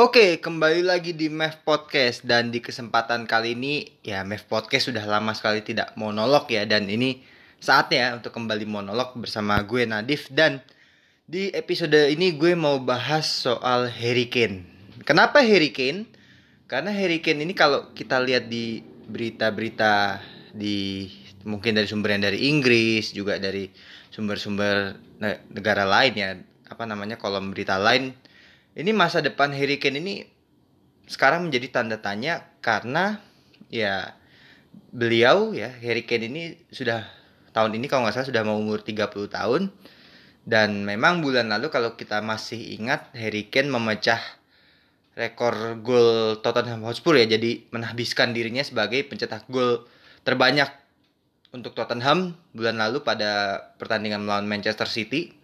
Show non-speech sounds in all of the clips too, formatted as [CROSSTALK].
Oke, kembali lagi di MEF Podcast dan di kesempatan kali ini ya MEF Podcast sudah lama sekali tidak monolog ya dan ini saatnya untuk kembali monolog bersama gue Nadif dan di episode ini gue mau bahas soal Harry Kane. Kenapa Harry Kane? Karena Harry Kane ini kalau kita lihat di berita-berita di mungkin dari sumber yang dari Inggris juga dari sumber-sumber negara lain ya apa namanya kolom berita lain ini masa depan Harry Kane ini sekarang menjadi tanda tanya karena ya beliau ya Harry Kane ini sudah tahun ini kalau nggak salah sudah mau umur 30 tahun. Dan memang bulan lalu kalau kita masih ingat Harry Kane memecah rekor gol Tottenham Hotspur ya. Jadi menghabiskan dirinya sebagai pencetak gol terbanyak untuk Tottenham bulan lalu pada pertandingan melawan Manchester City.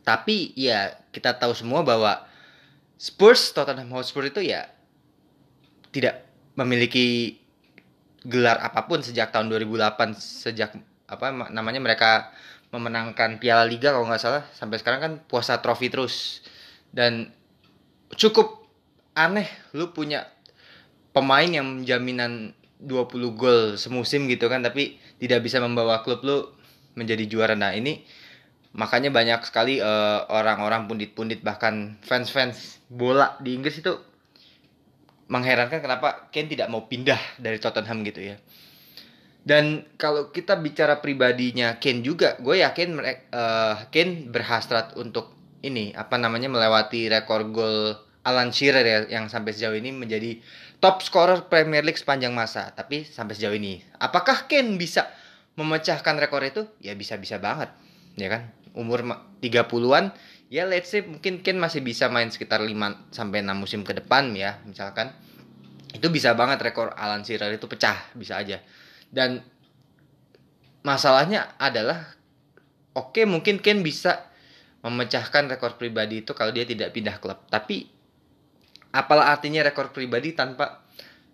Tapi ya kita tahu semua bahwa Spurs Tottenham Hotspur itu ya tidak memiliki gelar apa pun sejak tahun 2008 sejak apa namanya mereka memenangkan Piala Liga kalau nggak salah. Sampai sekarang kan puasa trofi terus. Dan cukup aneh lu punya pemain yang jaminan 20 gol semusim gitu kan tapi tidak bisa membawa klub lu menjadi juara. Nah ini makanya banyak sekali uh, orang-orang pundit-pundit bahkan fans-fans bola di Inggris itu mengherankan kenapa Kane tidak mau pindah dari Tottenham gitu ya. Dan kalau kita bicara pribadinya Kane juga, gue yakin uh, Kane berhasrat untuk ini apa namanya melewati rekor gol Alan Shearer ya, yang sampai sejauh ini menjadi top scorer Premier League sepanjang masa. Tapi sampai sejauh ini, apakah Kane bisa memecahkan rekor itu? Ya bisa-bisa banget, ya kan? Umur 30-an ya let's say mungkin Ken masih bisa main sekitar 5 sampai 6 musim ke depan ya misalkan. Itu bisa banget rekor Alan Shearer itu pecah bisa aja. Dan masalahnya adalah oke okay, mungkin Ken bisa memecahkan rekor pribadi itu kalau dia tidak pindah klub. Tapi apalah artinya rekor pribadi tanpa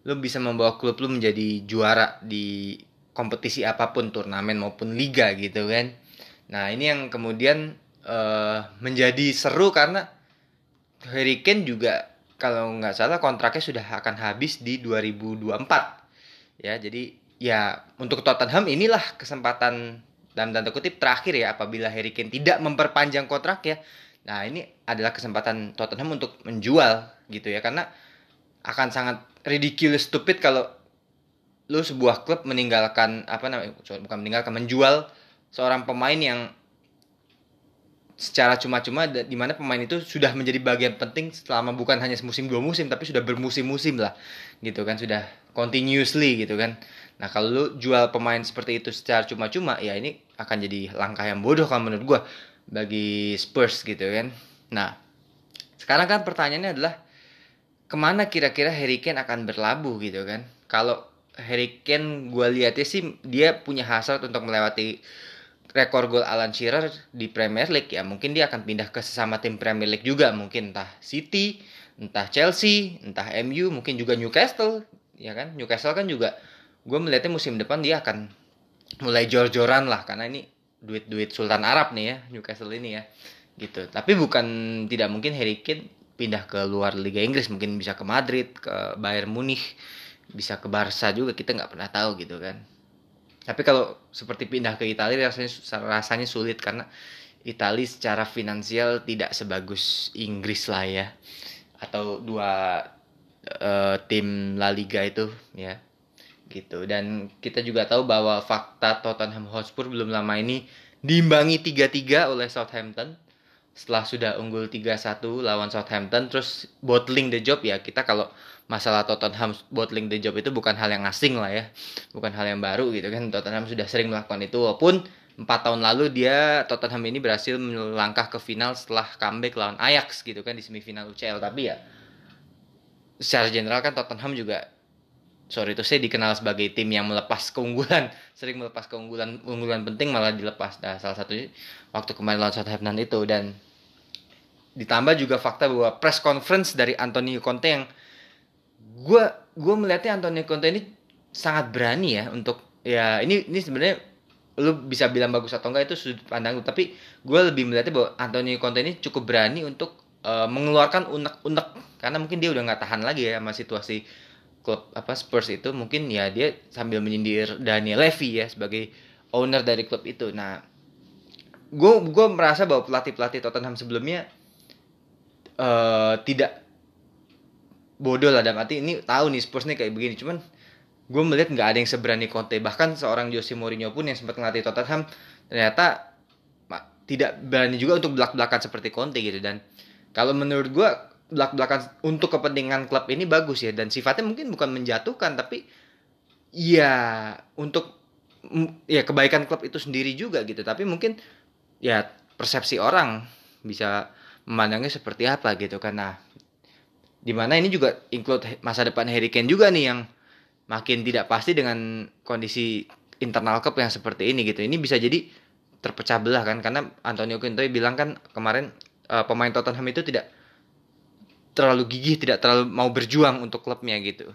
lu bisa membawa klub lu menjadi juara di kompetisi apa pun turnamen maupun liga gitu kan Nah ini yang kemudian uh, menjadi seru karena Harry Kane juga kalau nggak salah kontraknya sudah akan habis di 2024 ya jadi ya untuk Tottenham inilah kesempatan dalam tanda kutip terakhir ya apabila Harry Kane tidak memperpanjang kontrak ya. Nah ini adalah kesempatan Tottenham untuk menjual gitu ya karena akan sangat ridiculous stupid kalau lu sebuah klub meninggalkan apa namanya bukan meninggalkan menjual seorang pemain yang secara cuma-cuma di mana pemain itu sudah menjadi bagian penting selama bukan hanya musim dua musim tapi sudah bermusim-musim lah gitu kan sudah continuously gitu kan. Nah kalau lu jual pemain seperti itu secara cuma-cuma ya ini akan jadi langkah yang bodoh kalau menurut gue bagi Spurs gitu kan. Nah sekarang kan pertanyaannya adalah ke mana kira-kira Harry Kane akan berlabuh gitu kan? Kalau Harry Kane gue lihatnya sih dia punya hasrat untuk melewati rekor gol Alan Shearer di Premier League ya mungkin dia akan pindah ke sesama tim Premier League juga. Mungkin entah City entah Chelsea entah MU mungkin juga Newcastle ya kan? Newcastle kan juga gue melihatnya musim depan dia akan mulai jor-joran lah karena ini duit-duit Sultan Arab nih ya Newcastle ini ya gitu. Tapi bukan tidak mungkin Harry Kane pindah ke luar Liga Inggris. Mungkin bisa ke Madrid ke Bayern Munich bisa ke Barca juga kita nggak pernah tahu gitu kan tapi kalau seperti pindah ke Italia rasanya rasanya sulit karena Italia secara finansial tidak sebagus Inggris lah ya. Atau dua uh, tim La Liga itu ya. Gitu. Dan kita juga tahu bahwa fakta Tottenham Hotspur belum lama ini diimbangi 3-3 oleh Southampton. Setelah sudah unggul 3-1 lawan Southampton terus bottling the job ya kita kalau masalah Tottenham bottling the job itu bukan hal yang asing lah ya. Bukan hal yang baru gitu kan. Tottenham sudah sering melakukan itu. Walaupun empat tahun lalu dia Tottenham ini berhasil melangkah ke final setelah comeback lawan Ajax gitu kan di semifinal UCL tapi ya secara general kan Tottenham juga sorry itu saya dikenal sebagai tim yang melepas keunggulan. [LAUGHS] Sering melepas keunggulan keunggulan penting malah dilepas. Nah salah satunya waktu kemarin lawan Southampton itu. Dan ditambah juga fakta bahwa press conference dari Antonio Conte yang gue gue melihatnya Antonio Conte ini sangat berani ya untuk ya ini ini sebenarnya lu bisa bilang bagus atau enggak itu sudut pandang tapi gue lebih melihatnya bahwa Antonio Conte ini cukup berani untuk uh, mengeluarkan unek-unek. Karena mungkin dia udah nggak tahan lagi ya sama situasi klub apa Spurs itu. Mungkin ya dia sambil menyindir Daniel Levy ya sebagai owner dari klub itu. Nah, gue gue merasa bahwa pelatih pelatih Tottenham sebelumnya uh, tidak bodoh lah dalam arti ini tahu nih Spurs nih kayak begini. Cuman gue melihat nggak ada yang seberani Conte. Bahkan seorang Jose Mourinho pun yang sempat ngelatih Tottenham ternyata tidak berani juga untuk belak-belakan seperti Conte gitu. Dan kalau menurut gue belak-belakan untuk kepentingan klub ini bagus ya. Dan sifatnya mungkin bukan menjatuhkan tapi ya untuk ya kebaikan klub itu sendiri juga gitu. Tapi mungkin ya persepsi orang bisa memandangnya seperti apa gitu karena di mana ini juga include masa depan Harry Kane juga nih yang makin tidak pasti dengan kondisi internal klub yang seperti ini gitu. Ini bisa jadi terpecah belah kan karena Antonio Conte bilang kan kemarin uh, pemain Tottenham itu tidak terlalu gigih, tidak terlalu mau berjuang untuk klubnya gitu.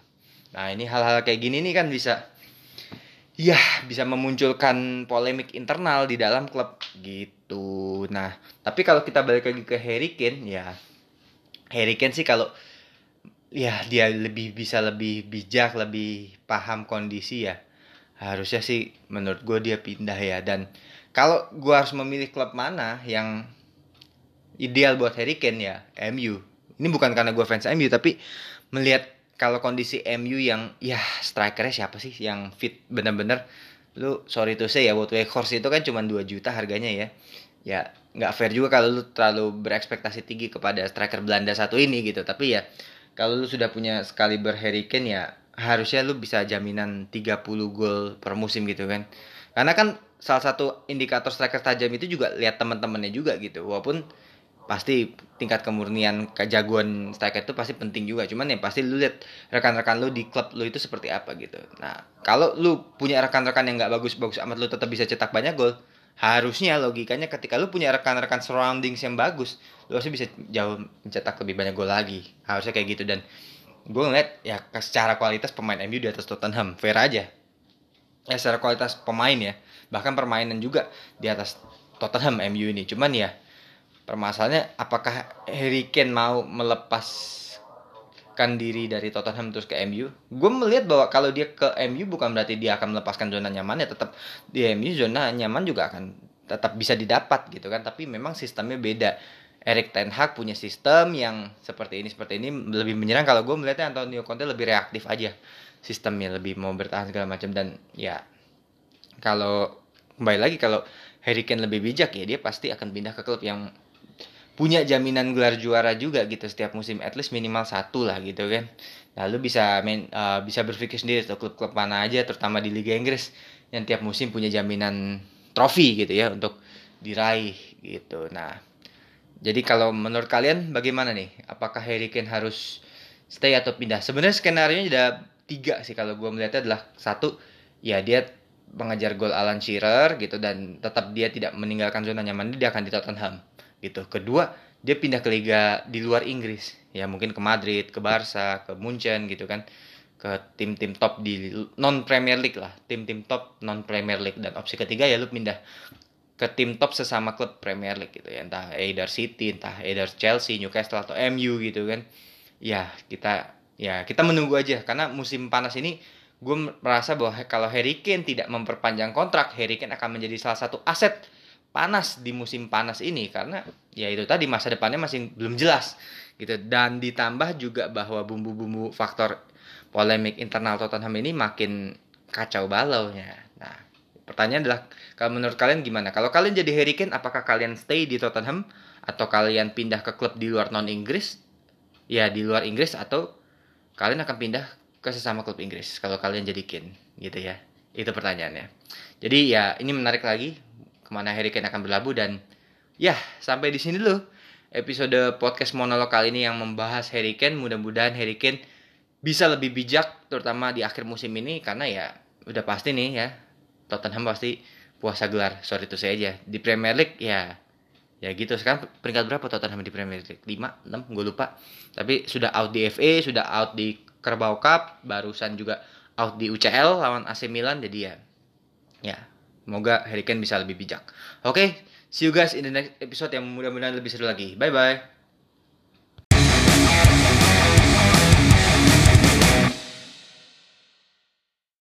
Nah, ini hal-hal kayak gini nih kan bisa ya bisa memunculkan polemik internal di dalam klub gitu. Nah, tapi kalau kita balik lagi ke Harry Kane ya Harry Kane sih kalau ya dia lebih bisa lebih bijak lebih paham kondisi ya. Harusnya sih menurut gue dia pindah ya. Dan kalau gue harus memilih klub mana yang ideal buat Harry Kane ya MU ini bukan karena gue fans MU tapi melihat kalau kondisi MU yang ya strikernya siapa sih yang fit bener-bener? Lu sorry to say ya buat Weghorst itu kan cuma 2 juta harganya ya. Ya nggak fair juga kalau lu terlalu berekspektasi tinggi kepada striker Belanda satu ini gitu. Tapi ya kalau lu sudah punya sekali Harry ya harusnya lu bisa jaminan 30 gol per musim gitu kan. Karena kan salah satu indikator striker tajam itu juga lihat teman-temannya juga gitu. Walaupun pasti tingkat kemurnian kejagoan striker itu pasti penting juga. Cuman ya pasti lu lihat rekan-rekan lu di klub lu itu seperti apa gitu. Nah, kalau lu punya rekan-rekan yang nggak bagus-bagus amat lu tetap bisa cetak banyak gol, harusnya logikanya ketika lu punya rekan-rekan surroundings yang bagus, lu harusnya bisa jauh mencetak lebih banyak gol lagi. Harusnya kayak gitu. Dan gue ngeliat ya secara kualitas pemain MU di atas Tottenham fair aja. Ya secara kualitas pemain ya. Bahkan permainan juga di atas Tottenham MU ini. Cuman ya permasalahannya apakah Harry Kane mau melepaskan diri dari Tottenham terus ke MU gue melihat bahwa kalau dia ke MU bukan berarti dia akan melepaskan zona nyaman ya tetap di MU zona nyaman juga akan tetap bisa didapat gitu kan. Tapi memang sistemnya beda. Erik Ten Hag punya sistem yang seperti ini seperti ini lebih menyerang. Kalau gue melihatnya Antonio Conte lebih reaktif aja. Sistemnya lebih mau bertahan segala macam. Dan ya kalau kembali lagi kalau Harry Kane lebih bijak ya dia pasti akan pindah ke klub yang punya jaminan gelar juara juga gitu setiap musim at least minimal satu lah gitu kan lalu bisa main uh, bisa berpikir sendiri tuh klub-klub mana aja terutama di Liga Inggris yang tiap musim punya jaminan trofi gitu ya untuk diraih gitu nah jadi kalau menurut kalian bagaimana nih? Apakah Harry Kane harus stay atau pindah? Sebenarnya skenario nya ada tiga sih kalau gue melihatnya adalah satu ya dia mengejar gol Alan Shearer gitu dan tetap dia tidak meninggalkan zona nyaman dia akan di Tottenham gitu. Kedua dia pindah ke liga di luar Inggris. Ya mungkin ke Madrid, ke Barca, ke Munchen gitu kan. Ke tim-tim top di non Premier League lah. Tim-tim top non Premier League. Dan opsi ketiga ya lu pindah ke tim top sesama klub Premier League gitu ya. Entah either City entah either Chelsea Newcastle atau MU gitu kan. Ya kita ya kita menunggu aja. Karena musim panas ini gue merasa bahwa kalau Harry Kane tidak memperpanjang kontrak Harry Kane akan menjadi salah satu aset panas di musim panas ini karena ya itu tadi masa depannya masih belum jelas gitu dan ditambah juga bahwa bumbu-bumbu faktor polemik internal Tottenham ini makin kacau balau ya nah Pertanyaan adalah kalau menurut kalian gimana? Kalau kalian jadi Harry Kane, apakah kalian stay di Tottenham atau kalian pindah ke klub di luar non Inggris? Ya di luar Inggris atau kalian akan pindah ke sesama klub Inggris kalau kalian jadi Kane gitu ya. Itu pertanyaannya. Jadi ya ini menarik lagi ke mana Harry Kane akan berlabuh dan ya sampai di sini dulu episode podcast monolog kali ini yang membahas Harry Kane. Mudah-mudahan Harry Kane bisa lebih bijak terutama di akhir musim ini karena ya udah pasti nih ya Tottenham pasti puasa gelar. Sorry itu saya aja di Premier League ya ya gitu. Sekarang peringkat berapa Tottenham di Premier League? 5 6 gue lupa. Tapi sudah out di FA sudah out di Carabao Cup barusan juga out di UCL lawan AC Milan. Jadi ya ya semoga Harry Kane bisa lebih bijak. Oke okay, see you guys in the next episode yang mudah-mudahan lebih seru lagi. Bye bye